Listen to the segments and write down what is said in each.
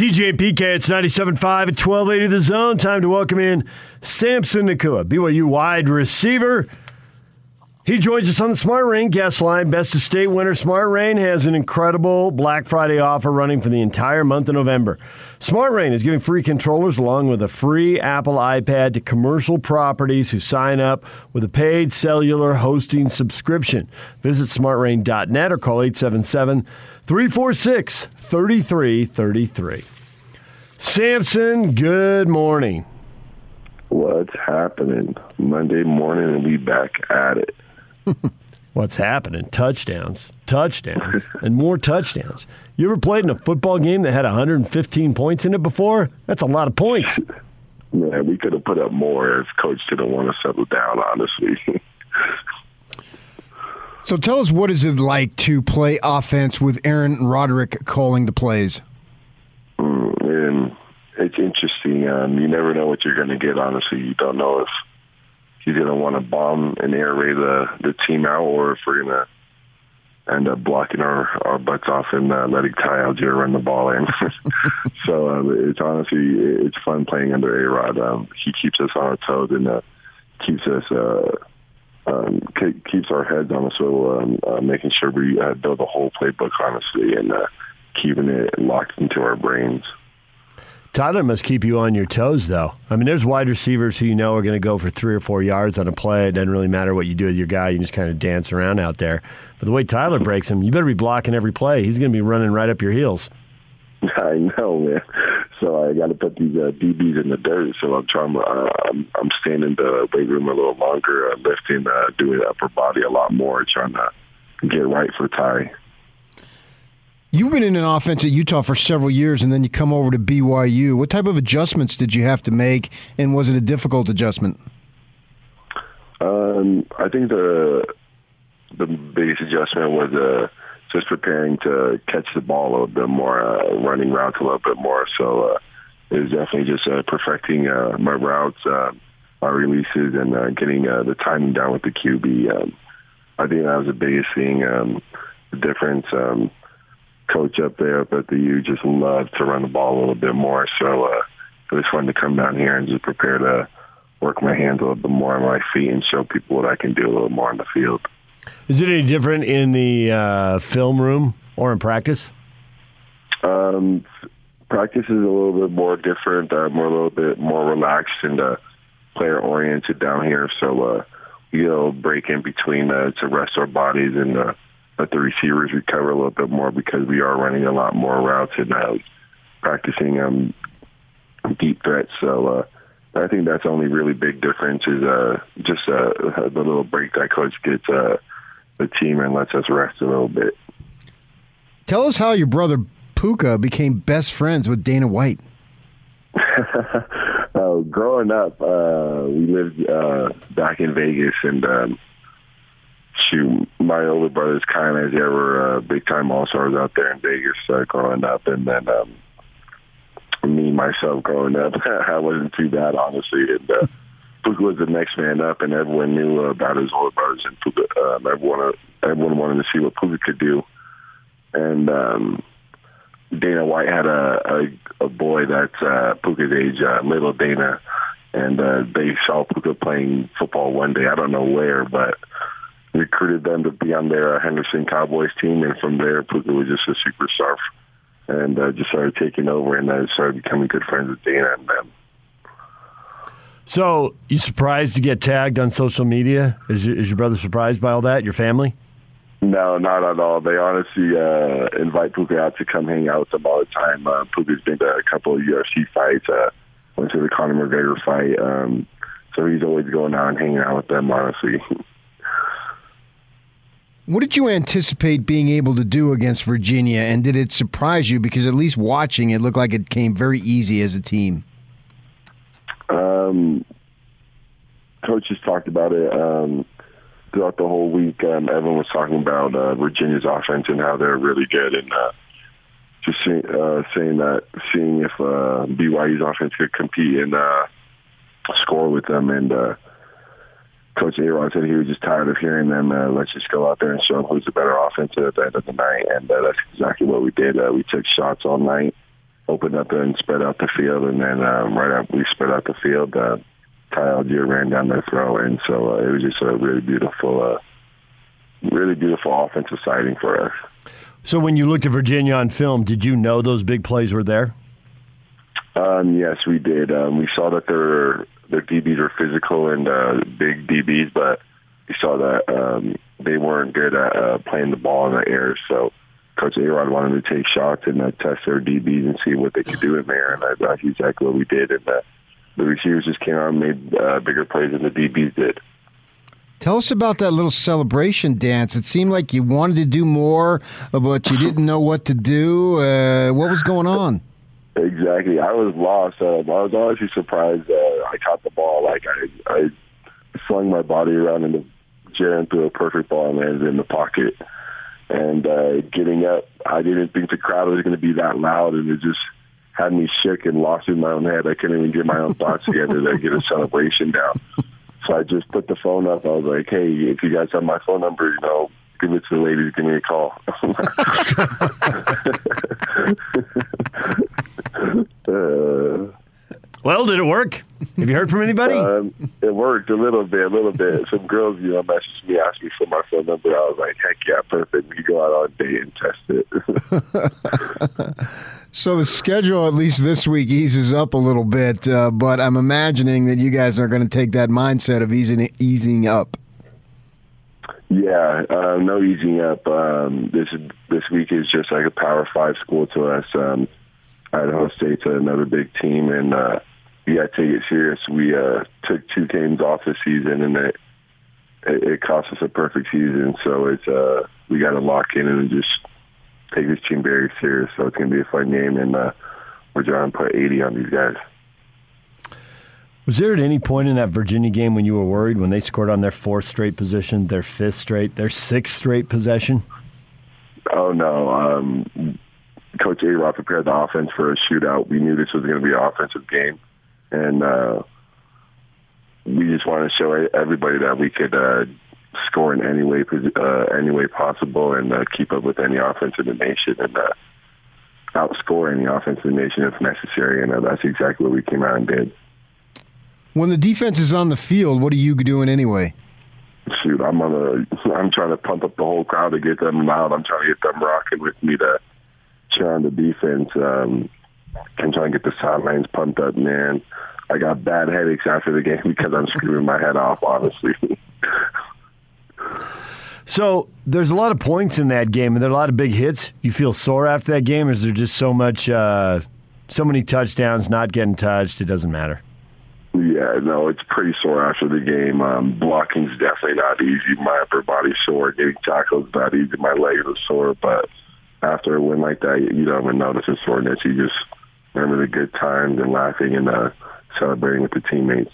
DJ PK, it's 97.5 at 1280 The Zone. Time to welcome in Samson Nacua, BYU wide receiver. He joins us on the Smart Rain guest line. Best of state winner Smart Rain has an incredible Black Friday offer running for the entire month of November. Smart Rain is giving free controllers along with a free Apple iPad to commercial properties who sign up with a paid cellular hosting subscription. Visit smartrain.net or call 877 346 3333. Samson, good morning. What's happening? Monday morning and we back at it. What's happening? Touchdowns, touchdowns, and more touchdowns. You ever played in a football game that had 115 points in it before? That's a lot of points. Man, we could have put up more if coach didn't want to settle down, honestly. So tell us what is it like to play offense with Aaron Roderick calling the plays? Mm, and it's interesting. Um, you never know what you're going to get, honestly. You don't know if he's going to want to bomb and air raid the, the team out or if we're going to end up blocking our, our butts off and uh, letting Ty Allgeier run the ball in. so uh, it's honestly, it's fun playing under A-Rod. Um, he keeps us on our toes and uh, keeps us, uh, um, keeps our heads on the swivel, um, uh, making sure we uh, build the whole playbook, honestly, and uh, keeping it locked into our brains. Tyler must keep you on your toes, though. I mean, there's wide receivers who you know are going to go for three or four yards on a play. It doesn't really matter what you do with your guy; you just kind of dance around out there. But the way Tyler breaks him, you better be blocking every play. He's going to be running right up your heels. I know, man. So I got to put these uh, DBs in the dirt. So I'm trying. Uh, I'm, I'm staying in the weight room a little longer, uh, lifting, uh, doing upper body a lot more, trying to get right for Ty. You've been in an offense at Utah for several years, and then you come over to BYU. What type of adjustments did you have to make, and was it a difficult adjustment? Um, I think the the biggest adjustment was uh, just preparing to catch the ball a little bit more, uh, running routes a little bit more. So uh, it was definitely just uh, perfecting uh, my routes, uh, my releases, and uh, getting uh, the timing down with the QB. Um, I think that was the biggest thing, um, the difference. Um, coach up there up at the U just loved to run the ball a little bit more. So uh, it was fun to come down here and just prepare to work my hands a little bit more on my feet and show people what I can do a little more on the field. Is it any different in the uh, film room or in practice? Um, practice is a little bit more different. Uh, more a little bit more relaxed and uh, player oriented down here. So uh, you know, break in between uh, to rest our bodies and uh, let the receivers recover a little bit more because we are running a lot more routes and uh, practicing um, deep threats. So uh, I think that's the only really big difference is uh, just uh, the little break that coach gets uh, the team and lets us rest a little bit. Tell us how your brother Puka became best friends with Dana White. uh, growing up, uh, we lived uh, back in Vegas, and um, shoot, my older brothers kind of they were uh, big time all stars out there in Vegas uh, growing up, and then um, me myself growing up, I wasn't too bad honestly, and. Uh, Puka was the next man up, and everyone knew about his older brothers, and Puka, um, everyone everyone wanted to see what Puka could do. And um, Dana White had a a, a boy that's uh, Puka's age, uh, little Dana, and uh, they saw Puka playing football one day. I don't know where, but recruited them to be on their uh, Henderson Cowboys team, and from there, Puka was just a superstar, and uh, just started taking over, and I started becoming good friends with Dana and them. So, you surprised to get tagged on social media? Is, is your brother surprised by all that? Your family? No, not at all. They honestly uh, invite Puka out to come hang out with them all the time. Uh, Puka's been to a couple of UFC fights. Uh, went to the Conor McGregor fight. Um, so he's always going out and hanging out with them, honestly. What did you anticipate being able to do against Virginia, and did it surprise you? Because at least watching, it looked like it came very easy as a team. Um, coaches talked about it um, throughout the whole week. Um, everyone was talking about uh, Virginia's offense and how they're really good, and uh, just see, uh, saying that, seeing if uh, BYU's offense could compete and uh, score with them. And uh, Coach Aaron said he was just tired of hearing them. Uh, let's just go out there and show them who's the better offense at the end of the night, and uh, that's exactly what we did. Uh, we took shots all night opened up and spread out the field, and then um, right after we spread out the field, uh, Ty Allgeier ran down their throat, and so uh, it was just a really beautiful, uh, really beautiful offensive sighting for us. So when you looked at Virginia on film, did you know those big plays were there? Um, yes, we did. Um, we saw that their their DBs were physical and uh, big DBs, but we saw that um, they weren't good at uh, playing the ball in the air. So Coach Arod wanted to take shots and uh, test their DBs and see what they could do in there, and that's exactly what we did. And uh, the receivers just came out and made uh, bigger plays than the DBs did. Tell us about that little celebration dance. It seemed like you wanted to do more, but you didn't know what to do. Uh, what was going on? Exactly. I was lost. Uh, I was honestly surprised. Uh, I caught the ball. Like I, I swung my body around in the and threw a perfect ball and landed in the pocket. And uh, getting up, I didn't think the crowd was going to be that loud, and it just had me shook and lost in my own head. I couldn't even get my own thoughts together to get a celebration down. So I just put the phone up. I was like, hey, if you guys have my phone number, you know, give it to the ladies, give me a call. uh, well, did it work? Have you heard from anybody? Um, it worked a little bit, a little bit. Some girls, you know, messaged me, asked me for my phone number. I was like, heck yeah, perfect. We could go out on a date and test it. so the schedule, at least this week, eases up a little bit, uh, but I'm imagining that you guys are going to take that mindset of easing easing up. Yeah, uh, no easing up. Um, this this week is just like a Power Five school to us. Um, Idaho State's another big team, and uh, to take it serious. We uh, took two games off the season, and it, it it cost us a perfect season. So it's uh, we got to lock in and just take this team very serious. So it's going to be a fun game, and uh, we're trying to put 80 on these guys. Was there at any point in that Virginia game when you were worried when they scored on their fourth straight possession, their fifth straight, their sixth straight possession? Oh no, um, Coach A. prepared the offense for a shootout. We knew this was going to be an offensive game, and uh, we just wanted to show everybody that we could uh, score in any way, uh, any way possible, and uh, keep up with any offense in the nation, and uh, outscore any offense in the nation if necessary. And uh, that's exactly what we came out and did. When the defense is on the field, what are you doing anyway? Shoot, I'm on a. I'm trying to pump up the whole crowd to get them loud. I'm trying to get them rocking with me to cheer on the defense. Um, I'm trying to get the sidelines pumped up, man. I got bad headaches after the game because I'm screaming my head off, honestly. so there's a lot of points in that game, and there are a lot of big hits. You feel sore after that game, or is there just so much, uh, so many touchdowns not getting touched? It doesn't matter. Yeah, no, it's pretty sore after the game. Um, blocking's definitely not easy. My upper body's sore. Getting tackles not easy. My legs are sore. But after a win like that, you don't even notice the soreness. You just remember the good times and laughing and uh, celebrating with the teammates.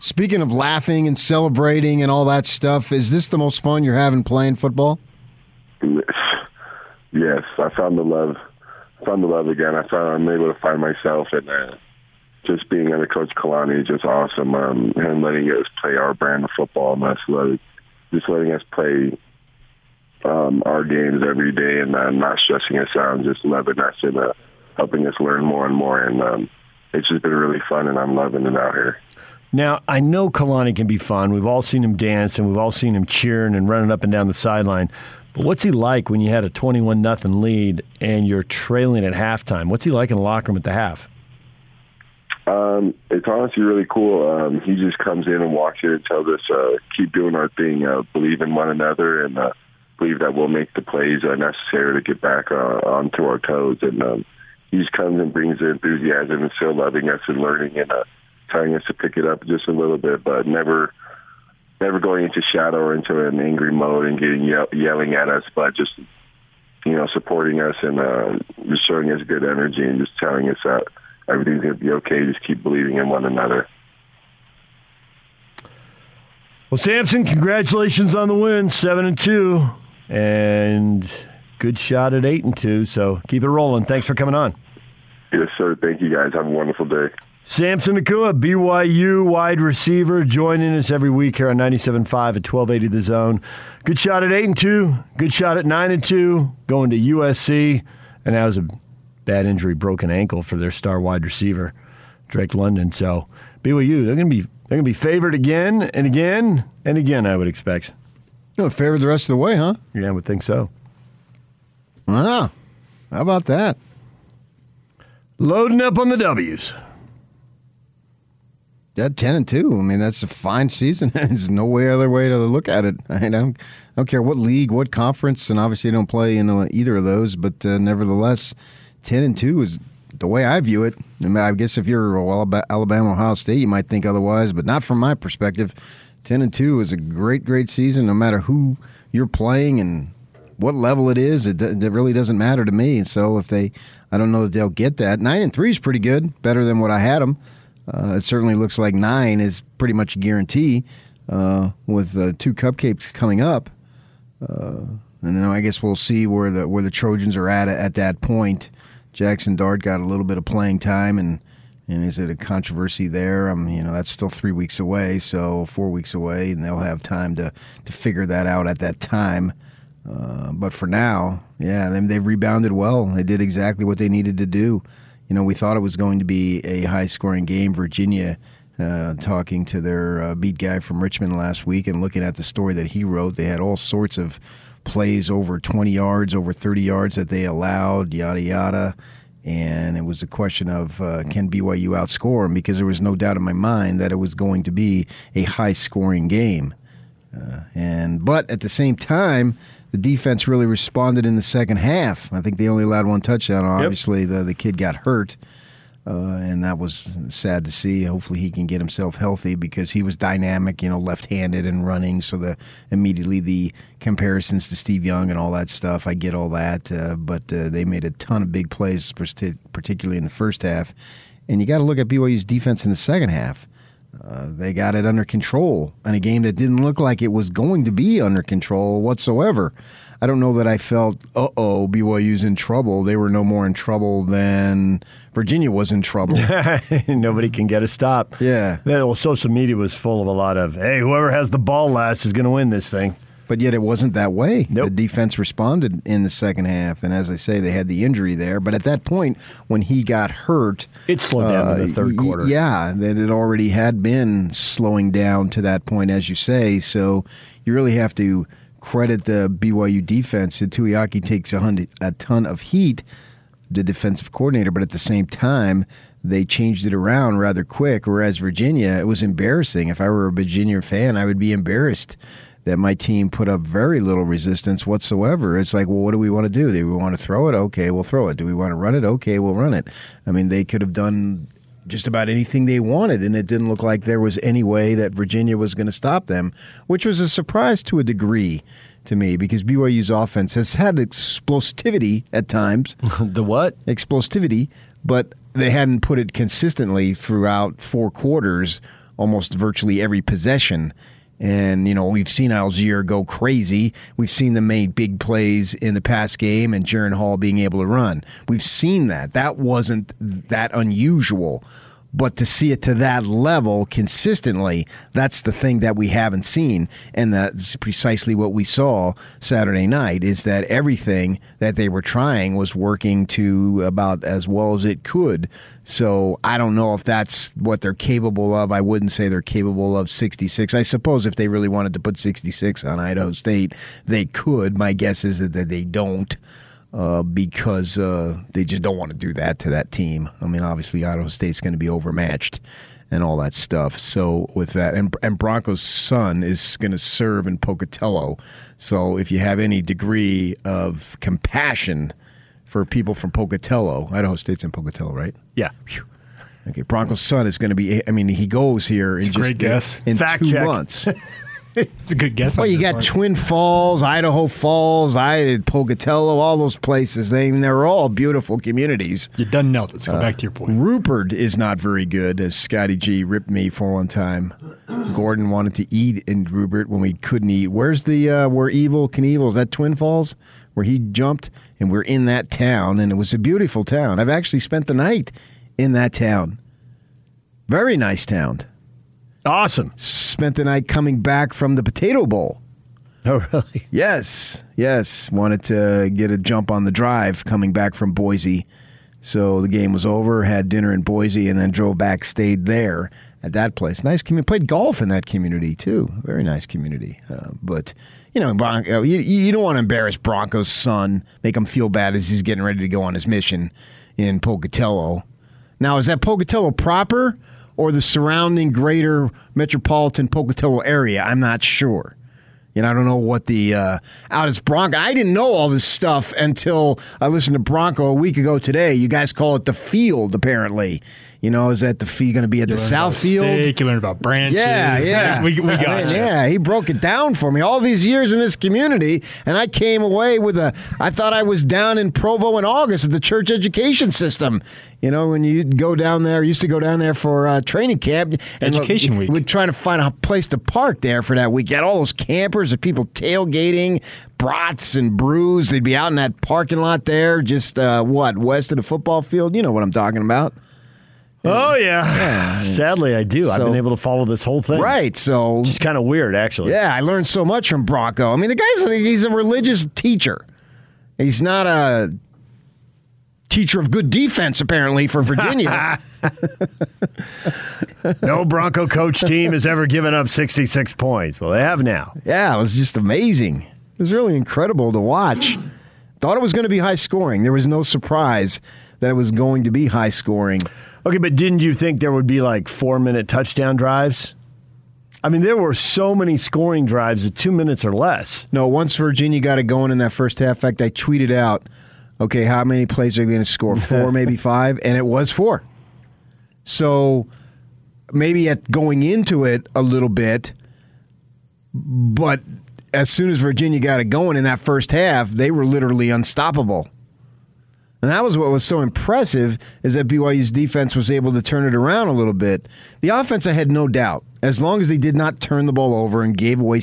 Speaking of laughing and celebrating and all that stuff, is this the most fun you're having playing football? Yes, I found the love. I found the love again. I found I'm able to find myself and. Uh, just being under Coach Kalani is just awesome. Um, him letting us play our brand of football and us let, just letting us play um, our games every day and uh, not stressing us out and just loving us and uh, helping us learn more and more. And um, it's just been really fun, and I'm loving it out here. Now, I know Kalani can be fun. We've all seen him dance, and we've all seen him cheering and running up and down the sideline. But what's he like when you had a 21 nothing lead and you're trailing at halftime? What's he like in the locker room at the half? Um, it's honestly really cool. Um, he just comes in and walks in and tells us, uh, keep doing our thing, uh, believe in one another, and uh, believe that we'll make the plays uh, necessary to get back uh, onto our toes. And um, he just comes and brings the enthusiasm and still loving us and learning and uh, telling us to pick it up just a little bit, but never never going into shadow or into an angry mode and getting ye- yelling at us, but just you know supporting us and uh, just showing us good energy and just telling us that everything's going to be okay. Just keep believing in one another. Well, Samson, congratulations on the win, seven and two, and good shot at eight and two. So keep it rolling. Thanks for coming on. Yes, sir. Thank you, guys. Have a wonderful day. Samson Nacua, BYU wide receiver, joining us every week here on 97.5 at 1280 The Zone. Good shot at 8 and 2, good shot at 9 and 2, going to USC, and that was a bad injury, broken ankle for their star wide receiver, Drake London. So BYU, they're going to be they're going to be favored again and again and again. I would expect. No, favored the rest of the way, huh? Yeah, I would think so. Wow. How about that? Loading up on the W's. Yeah, ten and two. I mean, that's a fine season. There's no way other way to look at it. I don't, I don't care what league, what conference, and obviously I don't play in either of those. But uh, nevertheless, ten and two is the way I view it. I, mean, I guess if you're Alabama, Ohio State, you might think otherwise, but not from my perspective. Ten and two is a great, great season. No matter who you're playing and what level it is, it, it really doesn't matter to me. So if they, I don't know that they'll get that. Nine and three is pretty good, better than what I had them. Uh, it certainly looks like nine is pretty much a guarantee uh, with uh, two cupcakes coming up. Uh, and then I guess we'll see where the where the Trojans are at at that point. Jackson Dart got a little bit of playing time, and and is it a controversy there? Um, you know, that's still three weeks away, so four weeks away, and they'll have time to to figure that out at that time. Uh, but for now, yeah, they, they've rebounded well. They did exactly what they needed to do you know, we thought it was going to be a high scoring game. Virginia, uh, talking to their uh, beat guy from Richmond last week and looking at the story that he wrote, they had all sorts of plays over 20 yards, over 30 yards that they allowed, yada, yada. And it was a question of uh, can BYU outscore them because there was no doubt in my mind that it was going to be a high scoring game. Uh, and but at the same time, the defense really responded in the second half. I think they only allowed one touchdown. Obviously, yep. the the kid got hurt, uh, and that was sad to see. Hopefully, he can get himself healthy because he was dynamic, you know, left-handed and running. So the immediately the comparisons to Steve Young and all that stuff. I get all that, uh, but uh, they made a ton of big plays, particularly in the first half. And you got to look at BYU's defense in the second half. Uh, they got it under control in a game that didn't look like it was going to be under control whatsoever. I don't know that I felt, uh oh, BYU's in trouble. They were no more in trouble than Virginia was in trouble. Nobody can get a stop. Yeah. Well, social media was full of a lot of, hey, whoever has the ball last is going to win this thing. But yet it wasn't that way. Nope. The defense responded in the second half, and as I say, they had the injury there. But at that point, when he got hurt, it slowed down uh, in the third quarter. Yeah, that it already had been slowing down to that point, as you say. So you really have to credit the BYU defense. Tuiaki takes a, hundred, a ton of heat, the defensive coordinator, but at the same time, they changed it around rather quick. Whereas Virginia, it was embarrassing. If I were a Virginia fan, I would be embarrassed that my team put up very little resistance whatsoever. It's like, well, what do we want to do? Do we want to throw it? Okay, we'll throw it. Do we want to run it? Okay, we'll run it. I mean, they could have done just about anything they wanted, and it didn't look like there was any way that Virginia was going to stop them, which was a surprise to a degree to me because BYU's offense has had explosivity at times. the what? Explosivity, but they hadn't put it consistently throughout four quarters, almost virtually every possession. And, you know, we've seen Allgeier go crazy. We've seen them make big plays in the past game and Jaren Hall being able to run. We've seen that. That wasn't that unusual. But to see it to that level consistently, that's the thing that we haven't seen. And that's precisely what we saw Saturday night is that everything that they were trying was working to about as well as it could. So I don't know if that's what they're capable of. I wouldn't say they're capable of 66. I suppose if they really wanted to put 66 on Idaho State, they could. My guess is that they don't uh, because uh, they just don't want to do that to that team. I mean, obviously, Idaho State's going to be overmatched and all that stuff. So with that, and and Bronco's son is going to serve in Pocatello. So if you have any degree of compassion for people from Pocatello, Idaho State's in Pocatello, right? Yeah. Whew. Okay, Bronco's son is going to be. I mean, he goes here in just great guess. in Fact two check. months. it's a good guess. Well, you got part. Twin Falls, Idaho Falls, I Pocatello, all those places. They they're all beautiful communities. You done it. Let's go Uh, back to your point. Rupert is not very good, as Scotty G ripped me for one time. Gordon wanted to eat in Rupert when we couldn't eat. Where's the uh, where Evel Knievel? Is that Twin Falls? Where he jumped, and we're in that town, and it was a beautiful town. I've actually spent the night in that town. Very nice town. Awesome. Spent the night coming back from the Potato Bowl. Oh, really? Yes, yes. Wanted to get a jump on the drive coming back from Boise. So the game was over, had dinner in Boise, and then drove back, stayed there at that place. Nice community. Played golf in that community too. Very nice community. Uh, but you know, Bronco, you, you don't want to embarrass Bronco's son, make him feel bad as he's getting ready to go on his mission in Pocatello. Now, is that Pocatello proper or the surrounding greater metropolitan Pocatello area? I'm not sure. You know, I don't know what the uh, out is Bronco. I didn't know all this stuff until I listened to Bronco a week ago today. You guys call it the field, apparently. You know, is that the fee going to be at You the South Field? steak, you learned about branches. Yeah, yeah. we, we got you. Yeah, he broke it down for me all these years in this community, and I came away with a. I thought I was down in Provo in August at the church education system. You know, when you go down there, used to go down there for uh, training camp. And Education week. We'd try to find a place to park there for that week. You had all those campers and people tailgating, brats and brews. They'd be out in that parking lot there, just uh, what west of the football field. You know what I'm talking about, Oh yeah. Sadly, I do. I've been able to follow this whole thing. right? So It's kind of weird, actually. Yeah, I learned so much from Bronco. I mean, the guy's he's a religious teacher. He's not a teacher of good defense, apparently, for Virginia. No Bronco coach team has ever given up 66 points. Well, they have now. yeah, it was just amazing. It was really incredible to watch. Thought it was going to be high scoring. There was no surprise that it was going to be high scoring. Okay, but didn't you think there would be like four minute touchdown drives? I mean, there were so many scoring drives at two minutes or less. No, once Virginia got it going in that first half, in fact, I tweeted out, okay, how many plays are they going to score? Four, maybe five? And it was four. So maybe at going into it a little bit, but as soon as Virginia got it going in that first half, they were literally unstoppable. And that was what was so impressive is that BYU's defense was able to turn it around a little bit. The offense, I had no doubt, as long as they did not turn the ball over and gave away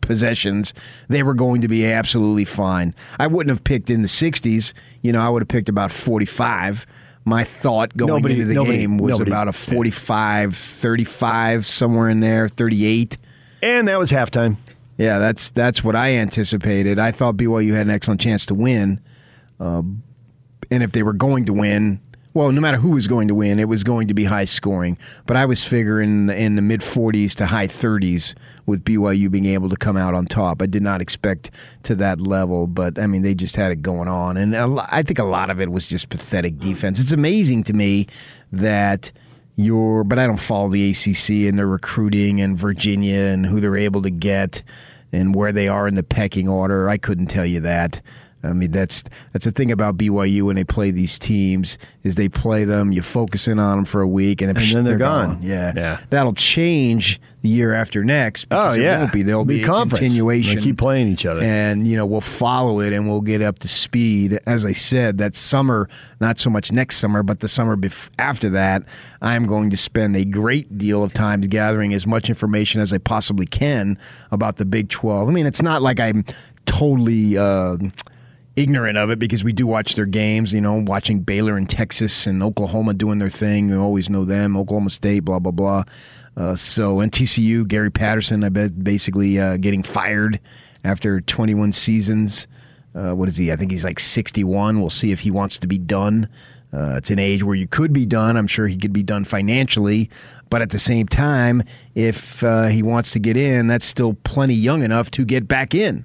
possessions, they were going to be absolutely fine. I wouldn't have picked in the 60s. You know, I would have picked about 45. My thought going Nobody- into the nobody- game was nobody- about a 45, 35, somewhere in there, 38. And that was halftime. Yeah, that's that's what I anticipated. I thought BYU had an excellent chance to win, uh, and if they were going to win, well, no matter who was going to win, it was going to be high scoring. But I was figuring in the mid 40s to high 30s with BYU being able to come out on top. I did not expect to that level, but I mean they just had it going on, and I think a lot of it was just pathetic defense. It's amazing to me that your but I don't follow the ACC and their recruiting and Virginia and who they're able to get and where they are in the pecking order. I couldn't tell you that. I mean that's that's the thing about BYU when they play these teams is they play them, you focus in on them for a week, and, And then they're gone. Yeah, Yeah. that'll change the year after next. Oh, yeah. won't be. There'll be, be a conference. continuation. They keep playing each other. and you know we'll follow it and we'll get up to speed. As I said, that summer, not so much next summer, but the summer bef- after that, I'm going to spend a great deal of time gathering as much information as I possibly can about the Big 12. I mean, it's not like I'm totally. Uh, ignorant of it because we do watch their games, you know, watching Baylor and Texas and Oklahoma doing their thing. We always know them, Oklahoma State, blah, blah, blah. Uh, so, and TCU, Gary Patterson, I bet basically uh, getting fired after 21 seasons. Uh, what is he? I think he's like 61. We'll see if he wants to be done. Uh, it's an age where you could be done. I'm sure he could be done financially. But at the same time, if uh, he wants to get in, that's still plenty young enough to get back in.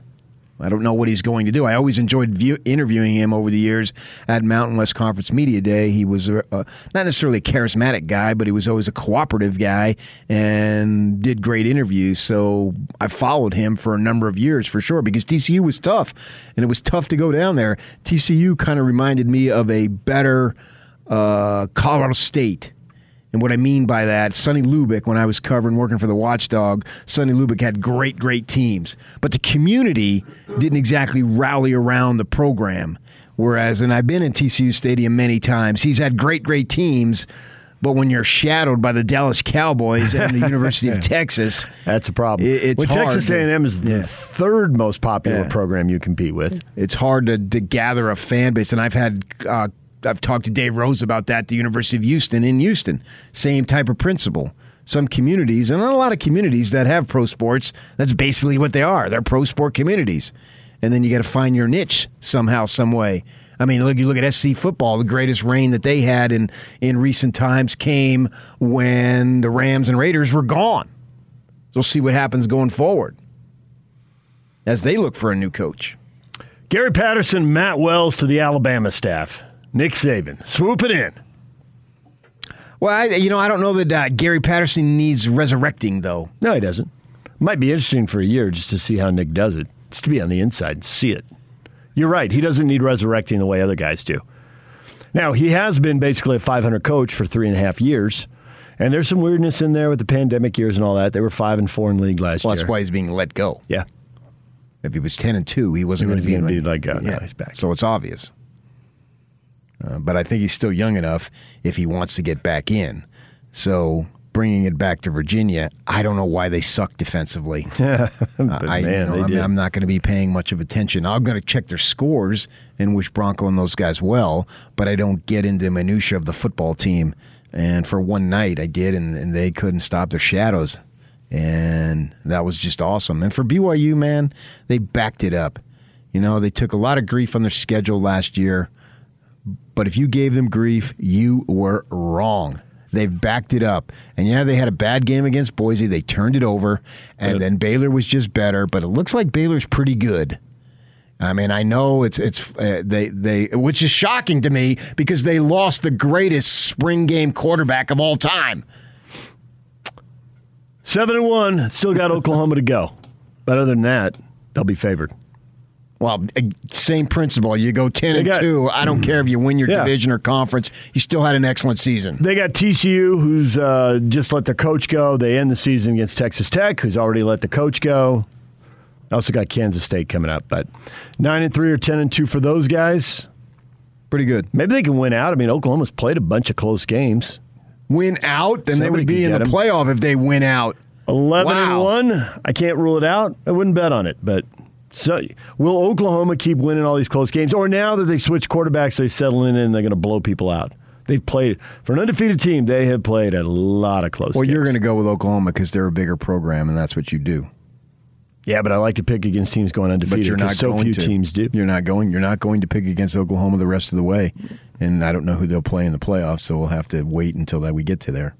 I don't know what he's going to do. I always enjoyed view, interviewing him over the years at Mountain West Conference Media Day. He was uh, not necessarily a charismatic guy, but he was always a cooperative guy and did great interviews. So I followed him for a number of years for sure because TCU was tough, and it was tough to go down there. TCU kind of reminded me of a better uh, Colorado State. And what I mean by that, Sonny Lubick, when I was covering working for the Watchdog, Sonny Lubick had great, great teams. But the community didn't exactly rally around the program. Whereas, and I've been in TCU Stadium many times, he's had great, great teams. But when you're shadowed by the Dallas Cowboys and the University of Texas, That's a problem. It- it's when Texas hard to- A&M is the Yeah. third most popular Yeah. program you compete with. it's hard to, to gather a fan base. And I've had uh, I've talked to Dave Rose about that. The University of Houston in Houston, same type of principle. Some communities, and a lot of communities that have pro sports. That's basically what they are. They're pro sport communities, and then you got to find your niche somehow, some way. I mean, look, you look at SC football. The greatest reign that they had in in recent times came when the Rams and Raiders were gone. So we'll see what happens going forward as they look for a new coach. Gary Patterson, Matt Wells to the Alabama staff. Nick Saban swooping in. Well, I, you know, I don't know that uh, Gary Patterson needs resurrecting though. No, he doesn't. Might be interesting for a year just to see how Nick does it. Just to be on the inside and see it. You're right. He doesn't need resurrecting the way other guys do. Now, he has been basically a 500 coach for three and a half years. And there's some weirdness in there with the pandemic years and all that. They were five and four in league last Well, year. that's why he's being let go. Yeah. If he was ten and two, he wasn't going to be, be like, uh, no, he's back. So it's obvious. Uh, but I think he's still young enough if he wants to get back in. So bringing it back to Virginia, I don't know why they suck defensively. But I, you man, know, they I'm, did. I'm not going to be paying much of attention. I'm going to check their scores and wish Bronco and those guys well, but I don't get into minutia of the football team. And for one night, I did, and, and they couldn't stop their shadows, and that was just awesome. And for BYU, man, they backed it up. You know, they took a lot of grief on their schedule last year, but if you gave them grief, you were wrong. They've backed it up. And yeah, they had a bad game against Boise. They turned it over. And then Baylor was just better, but it looks like Baylor's pretty good. I mean, I know it's it's uh, they they which is shocking to me because they lost the greatest spring game quarterback of all time. Seven and one. Still got Oklahoma to go. But other than that, they'll be favored. Well, uh, same principle. You go 10 They and got- 2. I don't care if you win your Yeah. division or conference. You still had an excellent season. They got TCU, who's uh, just let their coach go. They end the season against Texas Tech, who's already let the coach go. Also got Kansas State coming up, but nine and three or ten and two for those guys. Pretty good. Maybe they can win out. I mean, Oklahoma's played a bunch of close games. Win out, then they would be in the the 'em. playoff if they win out. Eleven Wow. and one. I can't rule it out. I wouldn't bet on it, but so will Oklahoma keep winning all these close games, or now that they switch quarterbacks, they settle in and they're going to blow people out? They've played for an undefeated team. They have played a lot of close. Well, games. you're going to go with Oklahoma because they're a bigger program, and that's what you do. Yeah, but I like to pick against teams going undefeated But you're not so going few to. teams do. You're not going. You're not going to pick against Oklahoma the rest of the way, and I don't know who they'll play in the playoffs. So we'll have to wait until that we get to there.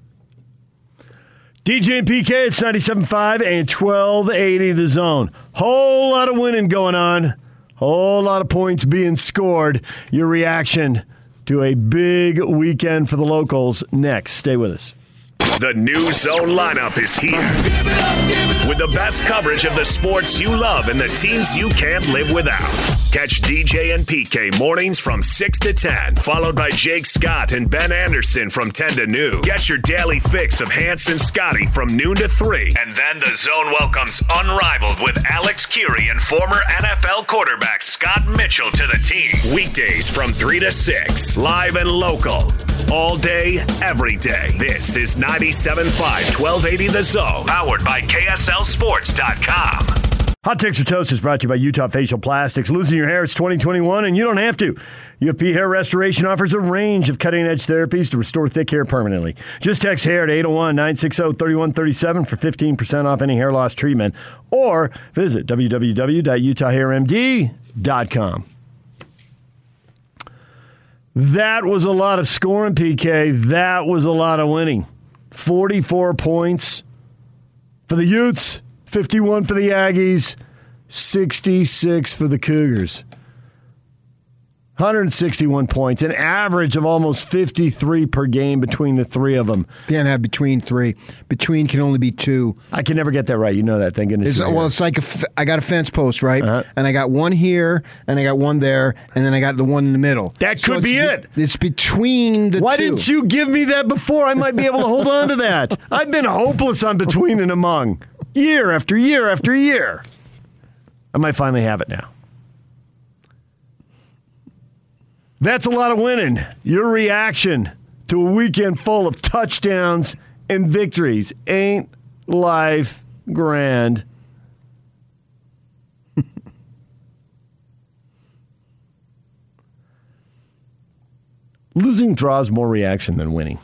DJ and PK, it's 97.5 and 1280 the zone. Whole lot of winning going on. Whole lot of points being scored. Your reaction to a big weekend for the locals next. Stay with us. The new zone lineup is here. With the best coverage of the sports you love and the teams you can't live without. Catch DJ and PK mornings from 6 to 10, followed by Jake Scott and Ben Anderson from 10 to noon. Get your daily fix of Hans and Scotty from noon to 3. And then the zone welcomes Unrivaled with Alex Kirry and former NFL quarterback Scott Mitchell to the team. Weekdays from 3 to 6, live and local. All day, every day. This is 97.5 1280 The Zone, powered by KSLSports.com. Hot Takes or Toast is brought to you by Utah Facial Plastics. Losing your hair, it's 2021, and you don't have to. UFP Hair Restoration offers a range of cutting edge therapies to restore thick hair permanently. Just text hair to 801 960 3137 for 15% off any hair loss treatment, or visit www.utahhairmd.com. That was a lot of scoring, PK. That was a lot of winning. 44 points for the Utes, 51 for the Aggies, 66 for the Cougars. 161 points, an average of almost 53 per game between the three of them. Can't have between three. Between can only be two. I can never get that right. You know that. Thank goodness. It's, well, here. it's like a f- I got a fence post, right? Uh-huh. And I got one here, and I got one there, and then I got the one in the middle. That could it's be it. It's between the Why didn't you give me that before? I might be able to hold on to that. I've been hopeless on between and among year after year after year. I might finally have it now. That's a lot of winning. Your reaction to a weekend full of touchdowns and victories ain't life grand. Losing draws more reaction than winning.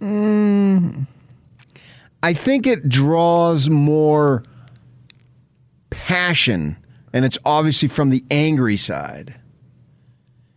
Mm-hmm. I think it draws more passion, and it's obviously from the angry side.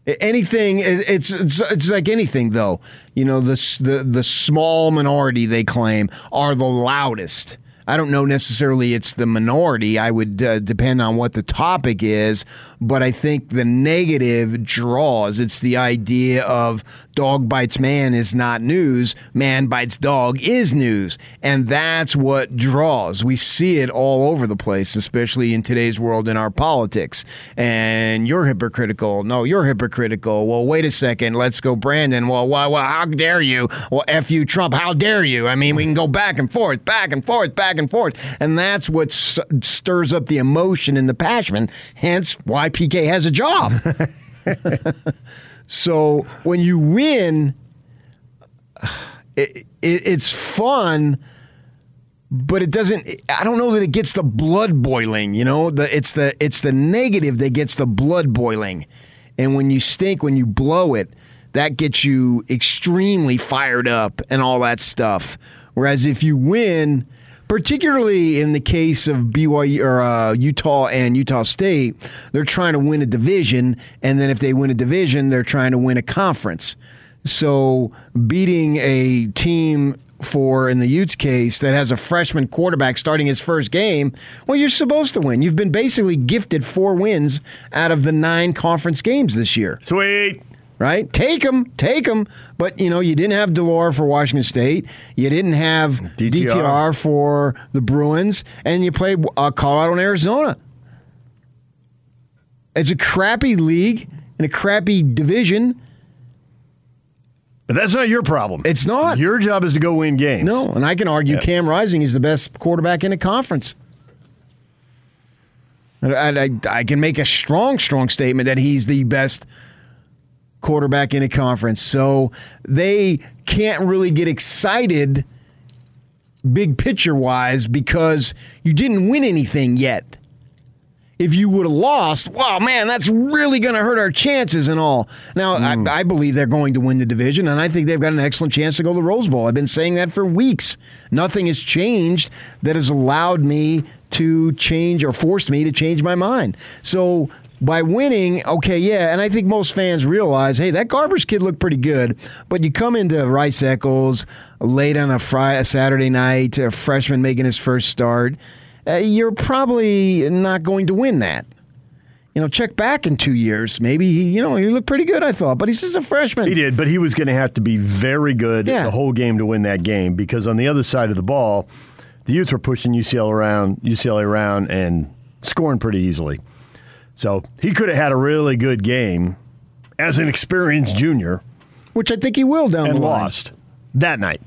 Anything, it's, it's it's like anything though. You know, the the the small minority they claim are the loudest. I don't know necessarily it's the minority. I would uh, depend on what the topic is, but I think the negative draws. It's the idea of dog bites man is not news, man bites dog is news. And that's what draws. We see it all over the place, especially in today's world in our politics. And you're hypocritical. No, you're hypocritical. Well, wait a second. Let's go, Brandon. Well, well, well how dare you? Well, F you, Trump. How dare you? I mean, we can go back and forth, back and forth, back and forth. And that's what s- stirs up the emotion and the passion, hence why PK has a job. so when you win, it, it, it's fun, but it doesn't. I don't know that it gets the blood boiling. You know, the it's the it's the negative that gets the blood boiling, and when you stink, when you blow it, that gets you extremely fired up and all that stuff. Whereas if you win, particularly in the case of BYU or uh, Utah and Utah State, they're trying to win a division, and then if they win a division, they're trying to win a conference. So beating a team for in the Utes case that has a freshman quarterback starting his first game, well, you're supposed to win. You've been basically gifted four wins out of the nine conference games this year Sweet. Right? Take them, take them. But you know, you didn't have de Laura for Washington State. You didn't have DTR, DTR. for the Bruins, and you played uh, Colorado and Arizona. It's a crappy league and a crappy division. But that's not your problem. It's not. Your job is to go win games. No, and I can argue Cam Rising is the best quarterback in the conference. I, I, I can make a strong, strong statement that he's the best quarterback in a conference. So they can't really get excited, big picture wise, because you didn't win anything yet. If you would have lost, wow, man, that's really going to hurt our chances and all. Now, I, mm. I believe they're going to win the division, and I think they've got an excellent chance to go to the Rose Bowl. I've been saying that for weeks. Nothing has changed that has allowed me to change or forced me to change my mind. So by winning, okay, yeah, and I think most fans realize, hey, that Garbers kid looked pretty good, but you come into Rice Eccles late on a Friday, a Saturday night, a freshman making his first start, uh, you're probably not going to win that. You know, check back in two years. Maybe he, you know, he looked pretty good. I thought, but he's just a freshman. He did, but he was going to have to be very good Yeah. the whole game to win that game because on the other side of the ball, the Utes were pushing UCLA around, UCLA around, and scoring pretty easily. So he could have had a really good game as an experienced junior which I think he will down and the line. lost that night.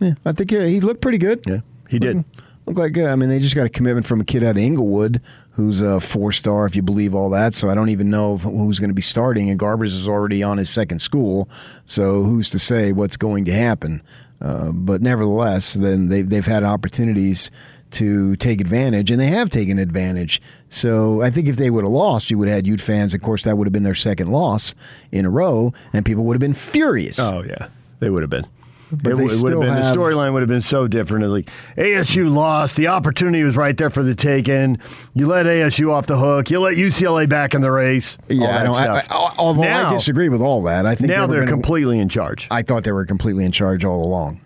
Yeah, I think he, he looked pretty good. Yeah, he did. Look like uh, I mean they just got a commitment from a kid out of Inglewood who's a four star if you believe all that. So I don't even know who's going to be starting. And Garbers is already on his second school, so who's to say what's going to happen? Uh, but nevertheless, then they've they've had opportunities to take advantage, and they have taken advantage. So I think if they would have lost, you would have had Ute fans. Of course, that would have been their second loss in a row, and people would have been furious. Oh yeah, they would have been. But it it would have been have- the storyline would have been so different. Like ASU lost, the opportunity was right there for the taking. You let ASU off the hook. You let UCLA back in the race. Yeah, I I. I, although now, I disagree with all that. I think now they they're gonna- completely in charge. I thought they were completely in charge all along.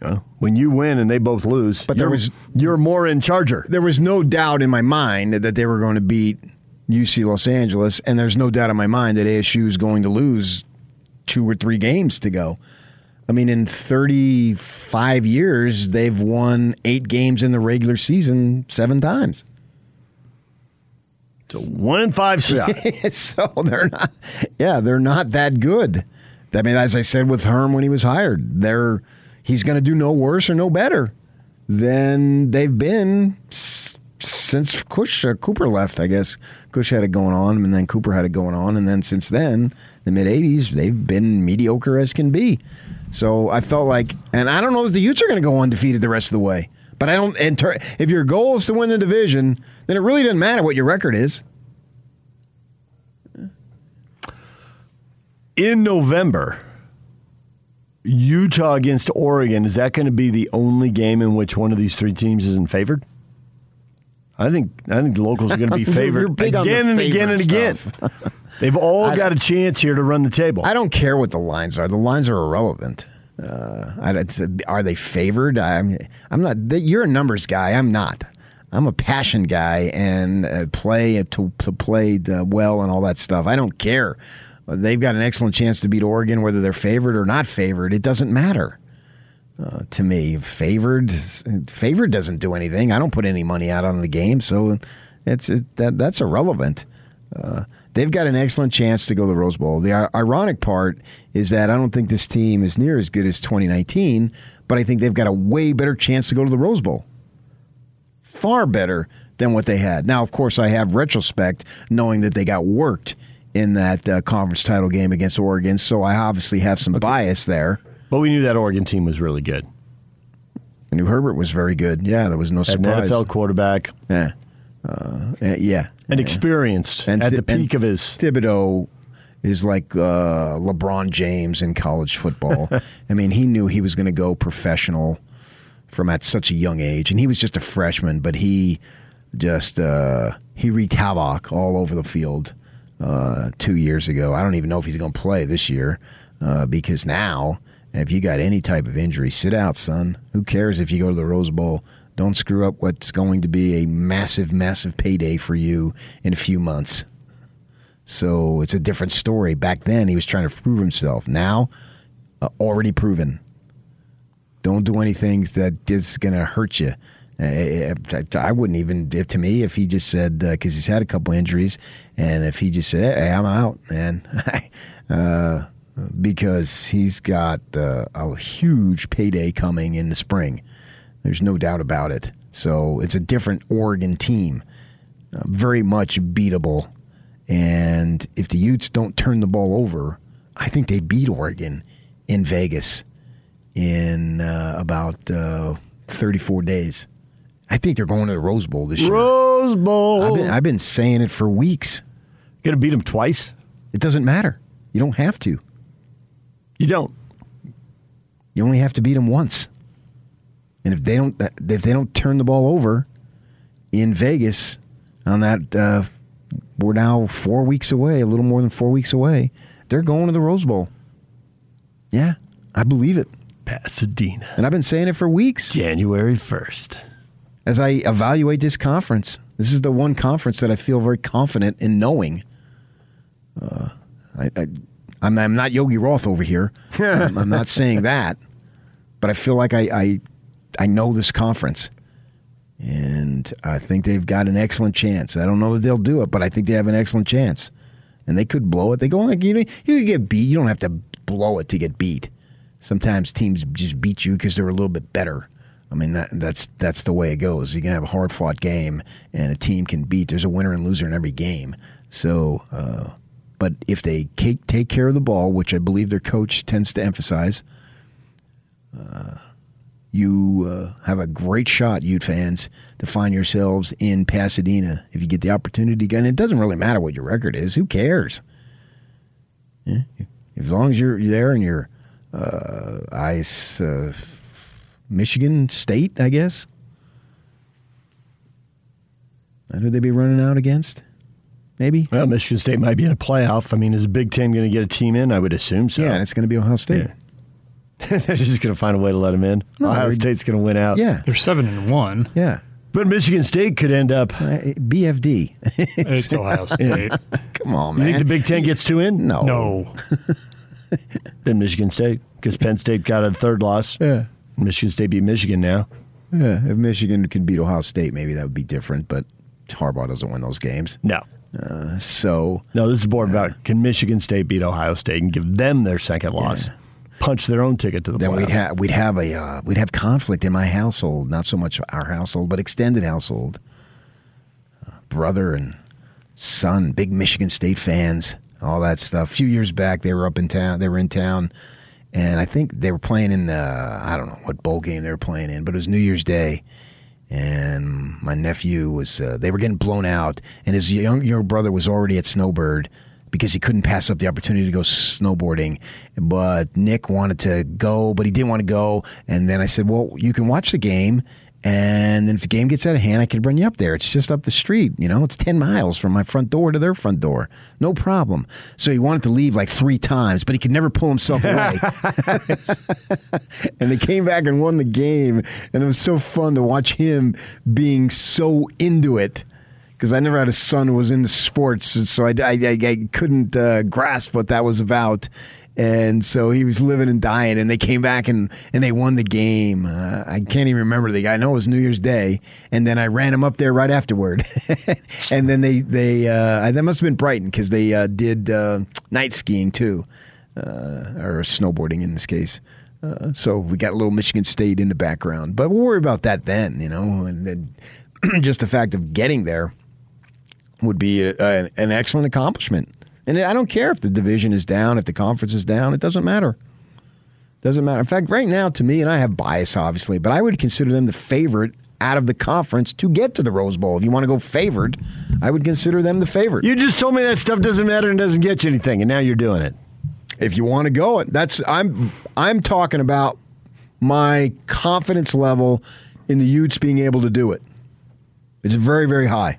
Uh, when you win and they both lose, But there you're- was- you're more in charger. There was no doubt in my mind that they were going to beat UC Los Angeles, and there's no doubt in my mind that ASU is going to lose two or three games to go. I mean, in 35 years, they've won eight games in the regular season seven times. It's a one in five shot. so they're not, yeah, they're not that good. I mean, as I said with Herm when he was hired, they're he's going to do no worse or no better than they've been since Kush, uh, Cooper left. I guess Kush had it going on, and then Cooper had it going on, and then since then, the mid '80s, they've been mediocre as can be. So I felt like, and I don't know if the Utes are going to go undefeated the rest of the way. But I don't. Ter- if your goal is to win the division, then it really doesn't matter what your record is. in November, Utah against Oregon, is that going to be the only game in which one of these three teams isn't favored? I think I think the locals are going to be favored you're big on the again and again and again. They've all got a chance here to run the table. I don't care what the lines are. The lines are irrelevant. Uh, are they favored? I'm, I'm not. You're a numbers guy. I'm not. I'm a passion guy and uh, play to, to play well and all that stuff. I don't care. They've got an excellent chance to beat Oregon, whether they're favored or not favored. It doesn't matter uh, to me. Favored, favored doesn't do anything. I don't put any money out on the game, so it's it, that that's irrelevant. Uh, they've got an excellent chance to go to the Rose Bowl. The ironic part is that I don't think this team is near as good as 2019, but I think they've got a way better chance to go to the Rose Bowl. Far better than what they had. Now, of course, I have retrospect knowing that they got worked in that uh, conference title game against Oregon, so I obviously have some bias there. but we knew that Oregon team was really good. I knew Herbert was very good. Yeah, there was no Had an surprise. NFL quarterback Yeah, uh, yeah, and experienced And at Thi- the peak of his. Thibodeaux is like uh, LeBron James in college football. I mean, he knew he was going to go professional from at such a young age, and he was just a freshman, but he just uh, he wreaked havoc all over the field uh, two years ago. I don't even know if he's going to play this year uh, because now, if you got any type of injury, sit out, son. Who cares if you go to the Rose Bowl? Don't screw up what's going to be a massive, massive payday for you in a few months. So it's a different story. Back then, he was trying to prove himself. Now, uh, already proven. Don't do anything that is going to hurt you. Uh, I, I wouldn't even, if, to me, if he just said, because he's had a couple injuries, and if he just said, hey, I'm out, man, uh, because he's got uh, a huge payday coming in the spring. There's no doubt about it. So it's a different Oregon team, uh, very much beatable. And if the Utes don't turn the ball over, I think they beat Oregon in Vegas in uh, about uh, 34 days. I think they're going to the Rose Bowl this year. Rose Bowl. I've been, I've been saying it for weeks. Going to beat them twice? It doesn't matter. You don't have to. You don't. You only have to beat them once. And if they don't, if they don't turn the ball over in Vegas on that, uh, we're now four weeks away, a little more than four weeks away. They're going to the Rose Bowl. Yeah, I believe it, Pasadena, and I've been saying it for weeks. January 1st. As I evaluate this conference, this is the one conference that I feel very confident in knowing. Uh, I, I, I'm, I'm not Yogi Roth over here. I'm, I'm not saying that, but I feel like I, I, I know this conference, and I think they've got an excellent chance. I don't know that they'll do it, but I think they have an excellent chance, and they could blow it. They go like you know you could get beat. You don't have to blow it to get beat. Sometimes teams just beat you because they're a little bit better. I mean that that's that's the way it goes. You can have a hard fought game, and a team can beat. There's a winner and loser in every game. So, uh, but if they take, take care of the ball, which I believe their coach tends to emphasize, uh, you uh, have a great shot, Ute fans, to find yourselves in Pasadena if you get the opportunity. And it doesn't really matter what your record is. Who cares? Yeah? As long as you're there and you're uh, ice. Michigan State, I guess. That who they be running out against? Maybe. Well, Michigan State might be in a playoff. I mean, is Big Ten going to get a team in? I would assume so. Yeah, and it's going to be Ohio State. Yeah. They're just going to find a way to let them in. No, Ohio they're- State's going to win out. Yeah, They're seven and one. yeah. But Michigan State could end up. Uh, BFD. It's Ohio State. Come on, man. You think the Big Ten gets two in? no. No, Then Michigan State, because Penn State got a third loss. Yeah. Michigan State beat Michigan now. Yeah. If Michigan could beat Ohio State, maybe that would be different. But Harbaugh doesn't win those games. No. So No, this is more about can Michigan State beat Ohio State and give them their second loss, punch their own ticket to the then playoff. we'd have we'd have a uh, we'd have conflict in my household. Not so much our household, but extended household. Uh, brother and son, big Michigan State fans, all that stuff. A few years back, they were up in town. They were in town, and I think they were playing in the I don't know what bowl game they were playing in, but it was New Year's Day. And my nephew was, uh, they were getting blown out, and his young, younger brother was already at Snowbird because he couldn't pass up the opportunity to go snowboarding. But Nick wanted to go, but he didn't want to go. And then I said, Well, you can watch the game And then if the game gets out of hand, I could run you up there. It's just up the street. You know, it's 10 miles from my front door to their front door. No problem. So he wanted to leave like three times, but he could never pull himself away. and they came back and won the game. And it was so fun to watch him being so into it. Because I never had a son who was into sports, so I, I, I, I couldn't uh, grasp what that was about. And so he was living and dying, and they came back and, and they won the game. Uh, I can't even remember the guy. I know it was New Year's Day, and then I ran him up there right afterward. and then they they uh, that must have been Brighton because they uh, did uh, night skiing too, uh, or snowboarding in this case. Uh, so we got a little Michigan State in the background, but we'll worry about that then. You know, and then just the fact of getting there would be a, a, an excellent accomplishment. And I don't care if the division is down, if the conference is down, it doesn't matter. Doesn't matter. In fact, right now, to me, and I have bias, obviously, but I would consider them the favorite out of the conference to get to the Rose Bowl. If you want to go favored, I would consider them the favorite. You just told me that stuff doesn't matter and doesn't get you anything, and now you're doing it. If you want to go it, that's I'm I'm talking about my confidence level in the Utes being able to do it. It's very, very high.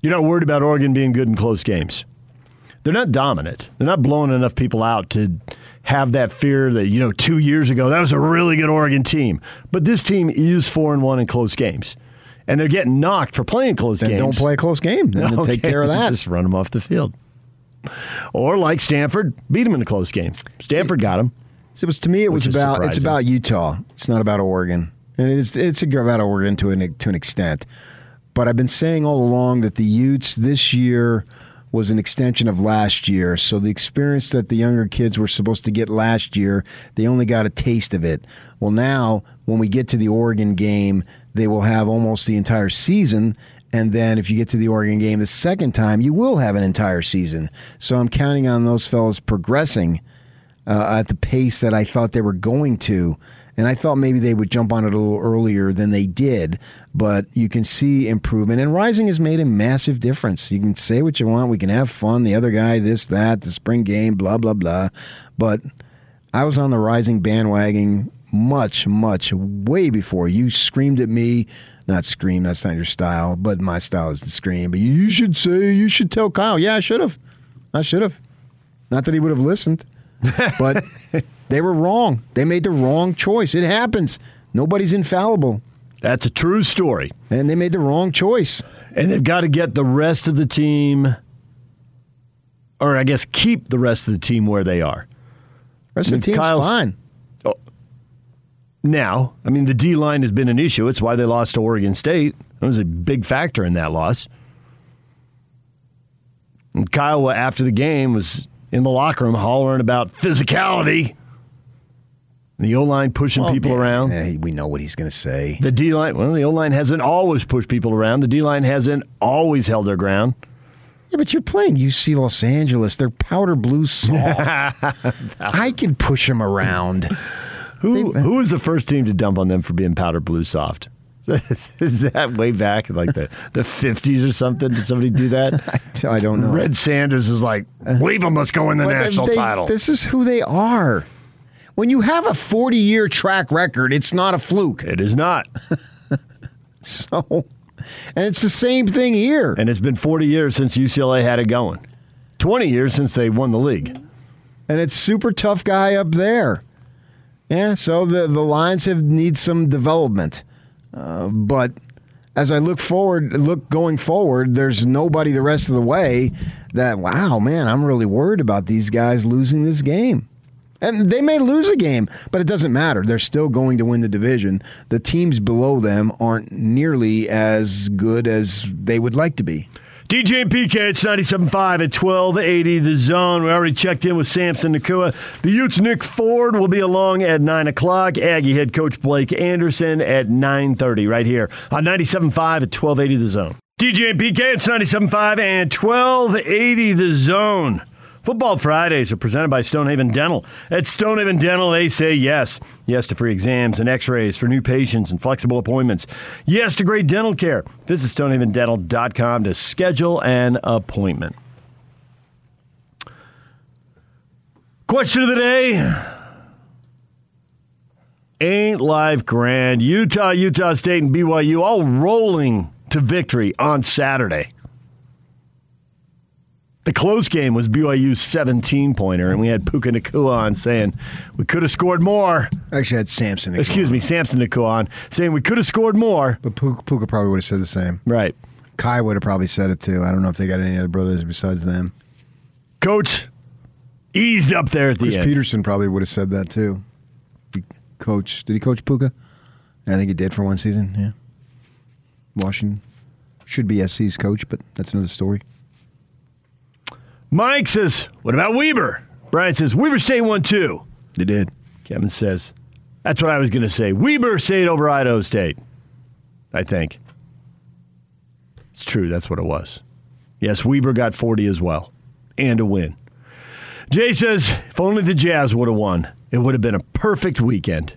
You're not worried about Oregon being good in close games. They're not dominant. They're not blowing enough people out to have that fear that, you know, two years ago, that was a really good Oregon team. But this team is 4 and 1 in close games. And they're getting knocked for playing close Then games. don't play a close game. Then Okay, take care of that. Just run them off the field. Or like Stanford, beat them in a close game. Stanford got them. So it was to me. It was about it's about Utah. It's not about Oregon, and it's it's about Oregon to an to an extent. But I've been saying all along that the Utes this year was an extension of last year. So the experience that the younger kids were supposed to get last year, they only got a taste of it. Well, now when we get to the Oregon game, they will have almost the entire season. And then if you get to the Oregon game the second time, you will have an entire season. So I'm counting on those fellas progressing uh, at the pace that I thought they were going to. And I thought maybe they would jump on it a little earlier than they did. But you can see improvement. And Rising has made a massive difference. You can say what you want. We can have fun. The other guy, this, that, the spring game, blah, blah, blah. But I was on the Rising bandwagon much, much, way before you screamed at me. Not scream, that's not your style, but my style is to scream. But you should say, you should tell Kyle. Yeah, I should have. I should have. Not that he would have listened, but they were wrong. They made the wrong choice. It happens. Nobody's infallible. That's a true story. And they made the wrong choice. And they've got to get the rest of the team, or I guess keep the rest of the team where they are. rest of the team's Kyle's- fine. Oh, now, I mean, the D line has been an issue. It's why they lost to Oregon State. That was a big factor in that loss. And Kyle, after the game, was in the locker room hollering about physicality. The O line pushing people Yeah, around. yeah, we know what he's going to say. The D line, well, the O line hasn't always pushed people around. The D line hasn't always held their ground. Yeah, but you're playing UC Los Angeles. They're powder blue soft. I can push them around. Who who was the first team to dump on them for being powder blue soft? Is that way back in like the, the 50s or something? Did somebody do that? I don't know. Red Sanders is like, uh, leave them, let's go in the But national they- title. This is who they are. When you have a 40 year track record, it's not a fluke. it is not. So, and it's the same thing here. And it's been 40 years since UCLA had it going, 20 years since they won the league. and it's super tough guy up there. Yeah, so the the lines have need some development, uh, but as I look forward, look going forward, there's nobody the rest of the way that wow, man, I'm really worried about these guys losing this game. And they may lose a game, but it doesn't matter. They're still going to win the division. The teams below them aren't nearly as good as they would like to be. DJ and PK, it's 97.5 at 1280 The Zone. We already checked in with Samson Nacua. The Utes' Nick Ford will be along at 9 o'clock. Aggie head coach Blake Anderson at 9.30 right here on 97.5 at 1280 The Zone. DJ and PK, it's 97.5 and 1280 The Zone. Football Fridays are presented by Stonehaven Dental. At Stonehaven Dental, they say yes. Yes to free exams and x rays for new patients and flexible appointments. Yes to great dental care. Visit stonehavendental.com to schedule an appointment. Question of the day Ain't life grand? Utah, Utah State, and BYU all rolling to victory on Saturday. The close game was BYU's 17 pointer, and we had Puka Nacua on saying we could have scored more. I actually had Samson. Excuse me, Samson Nacua on saying we could have scored more. But Puka, Puka probably would have said the same. Right. Kai would have probably said it too. I don't know if they got any other brothers besides them. Coach eased up there at the Chris end. Petersen probably would have said that too. He coach, did he coach Puka? I think he did for one season. Yeah. Washington should be SC's coach, but that's another story. Mike says, What about Weber? Brian says, Weber State won two. They did. Kevin says, That's what I was going to say. Weber State over Idaho State. I think. It's true. That's what it was. Yes, Weber got 40 as well and a win. Jay says, If only the Jazz would have won, it would have been a perfect weekend.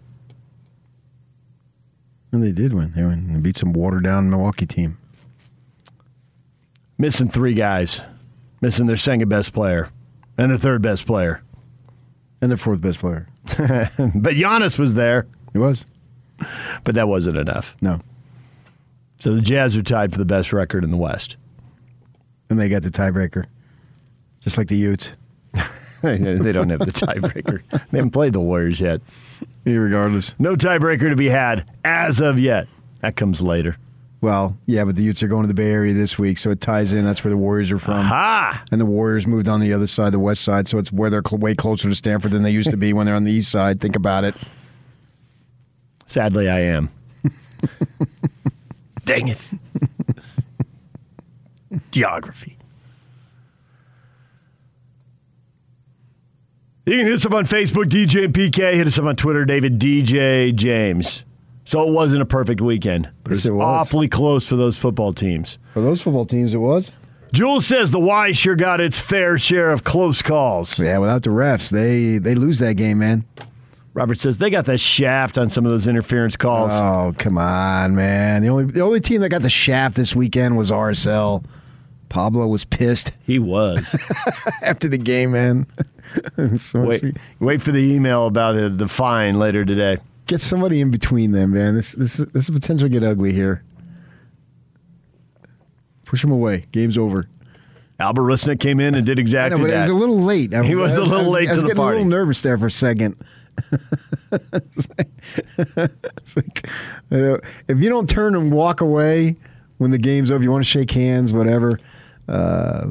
And they did win. They went and beat some watered down Milwaukee team. Missing three guys, missing their second best player and the third best player. And the fourth best player. But Giannis was there, He was? but that wasn't enough. No. So the Jazz are tied for the best record in the West. And they got the tiebreaker. Just like the Utes. they don't have the tiebreaker. They haven't played the Warriors yet. Regardless. No tiebreaker to be had as of yet. That comes later. Well, yeah, but the Utes are going to the Bay Area this week, so it ties in. That's where the Warriors are from. Ha! And the Warriors moved on the other side, the west side, so it's where they're cl- way closer to Stanford than they used to be when they're on the east side. Think about it. Sadly, I am. Dang it. Geography. You can hit us up on Facebook, DJ and PK. Hit us up on Twitter, David DJ James. So it wasn't a perfect weekend, but Yes, it it was was. awfully close for those football teams. For those football teams, it was. Jules says the Y sure got its fair share of close calls. Yeah, without the refs, they they lose that game, man. Robert says they got the shaft on some of those interference calls. Oh, come on, man. The only the only team that got the shaft this weekend was RSL. Pablo was pissed he was. after the game, man. so wait, wait for the email about it, the fine later today. Get somebody in between them, man. This this is this is potential get ugly here. Push him away. Game's over. Albert Rusnák came in and did I exactly know, but that. was a little late. I He was a little late I was to the party. A little nervous there for a second. it's like, uh, if you don't turn and walk away when the game's over, you want to shake hands, whatever. Uh,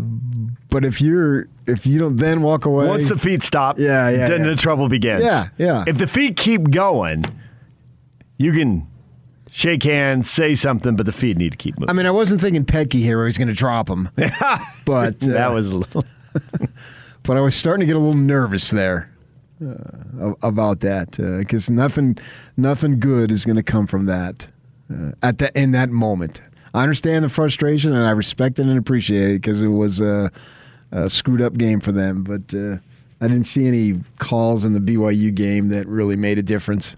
but if you're if you don't then walk away, Once the feet stop, Yeah, yeah, then yeah. the trouble begins. Yeah, yeah. If the feet keep going, you can shake hands, say something, but the feet need to keep moving. I mean, I wasn't thinking Petke here where he's going to drop him, but uh, that was a little. but I was starting to get a little nervous there uh, about that because nothing, nothing good is going to come from that uh, at that in that moment. I understand the frustration and I respect it and appreciate it because it was a, a screwed up game for them. But uh, I didn't see any calls in the BYU game that really made a difference.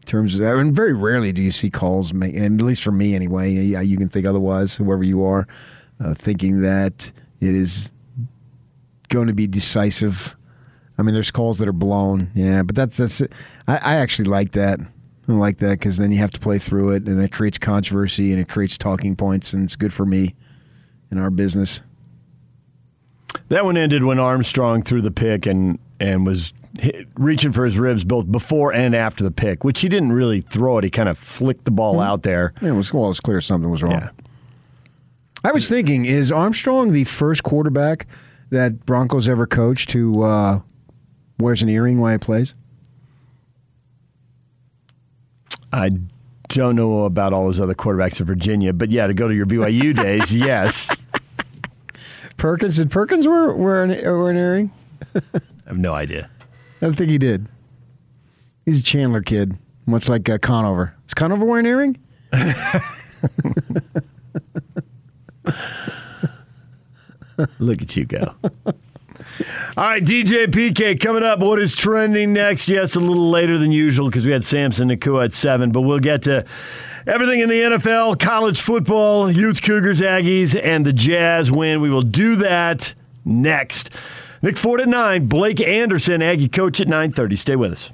In terms of that, and very rarely do you see calls, make, and at least for me anyway. Yeah, you can think otherwise, whoever you are, uh, thinking that it is going to be decisive. I mean, there's calls that are blown, yeah, but that's that's. I, I actually like that. Like that because then you have to play through it, and it creates controversy and it creates talking points, and it's good for me in our business. That one ended when Armstrong threw the pick and and was hit, reaching for his ribs both before and after the pick, which he didn't really throw it. He kind of flicked the ball out there. Yeah, it was well, it was clear something was wrong. Yeah. I was thinking, is Armstrong the first quarterback that Broncos ever coached who uh, wears an earring while he plays? I don't know about all those other quarterbacks in Virginia, but yeah, to go to your BYU days, yes. Perkins did Perkins wear wear an, wear an earring? I have no idea. I don't think he did. He's a Chandler kid, much like uh, Conover. Is Conover wearing an earring? Look at you go. All right, DJ PK coming up. What is trending next? Yes, a little later than usual because we had Samson Nacua at 7, but we'll get to everything in the NFL, college football, Utes, Cougars, Aggies, and the Jazz win. We will do that next. Nick Ford at 9, Blake Anderson, Aggie coach at 9.30. Stay with us.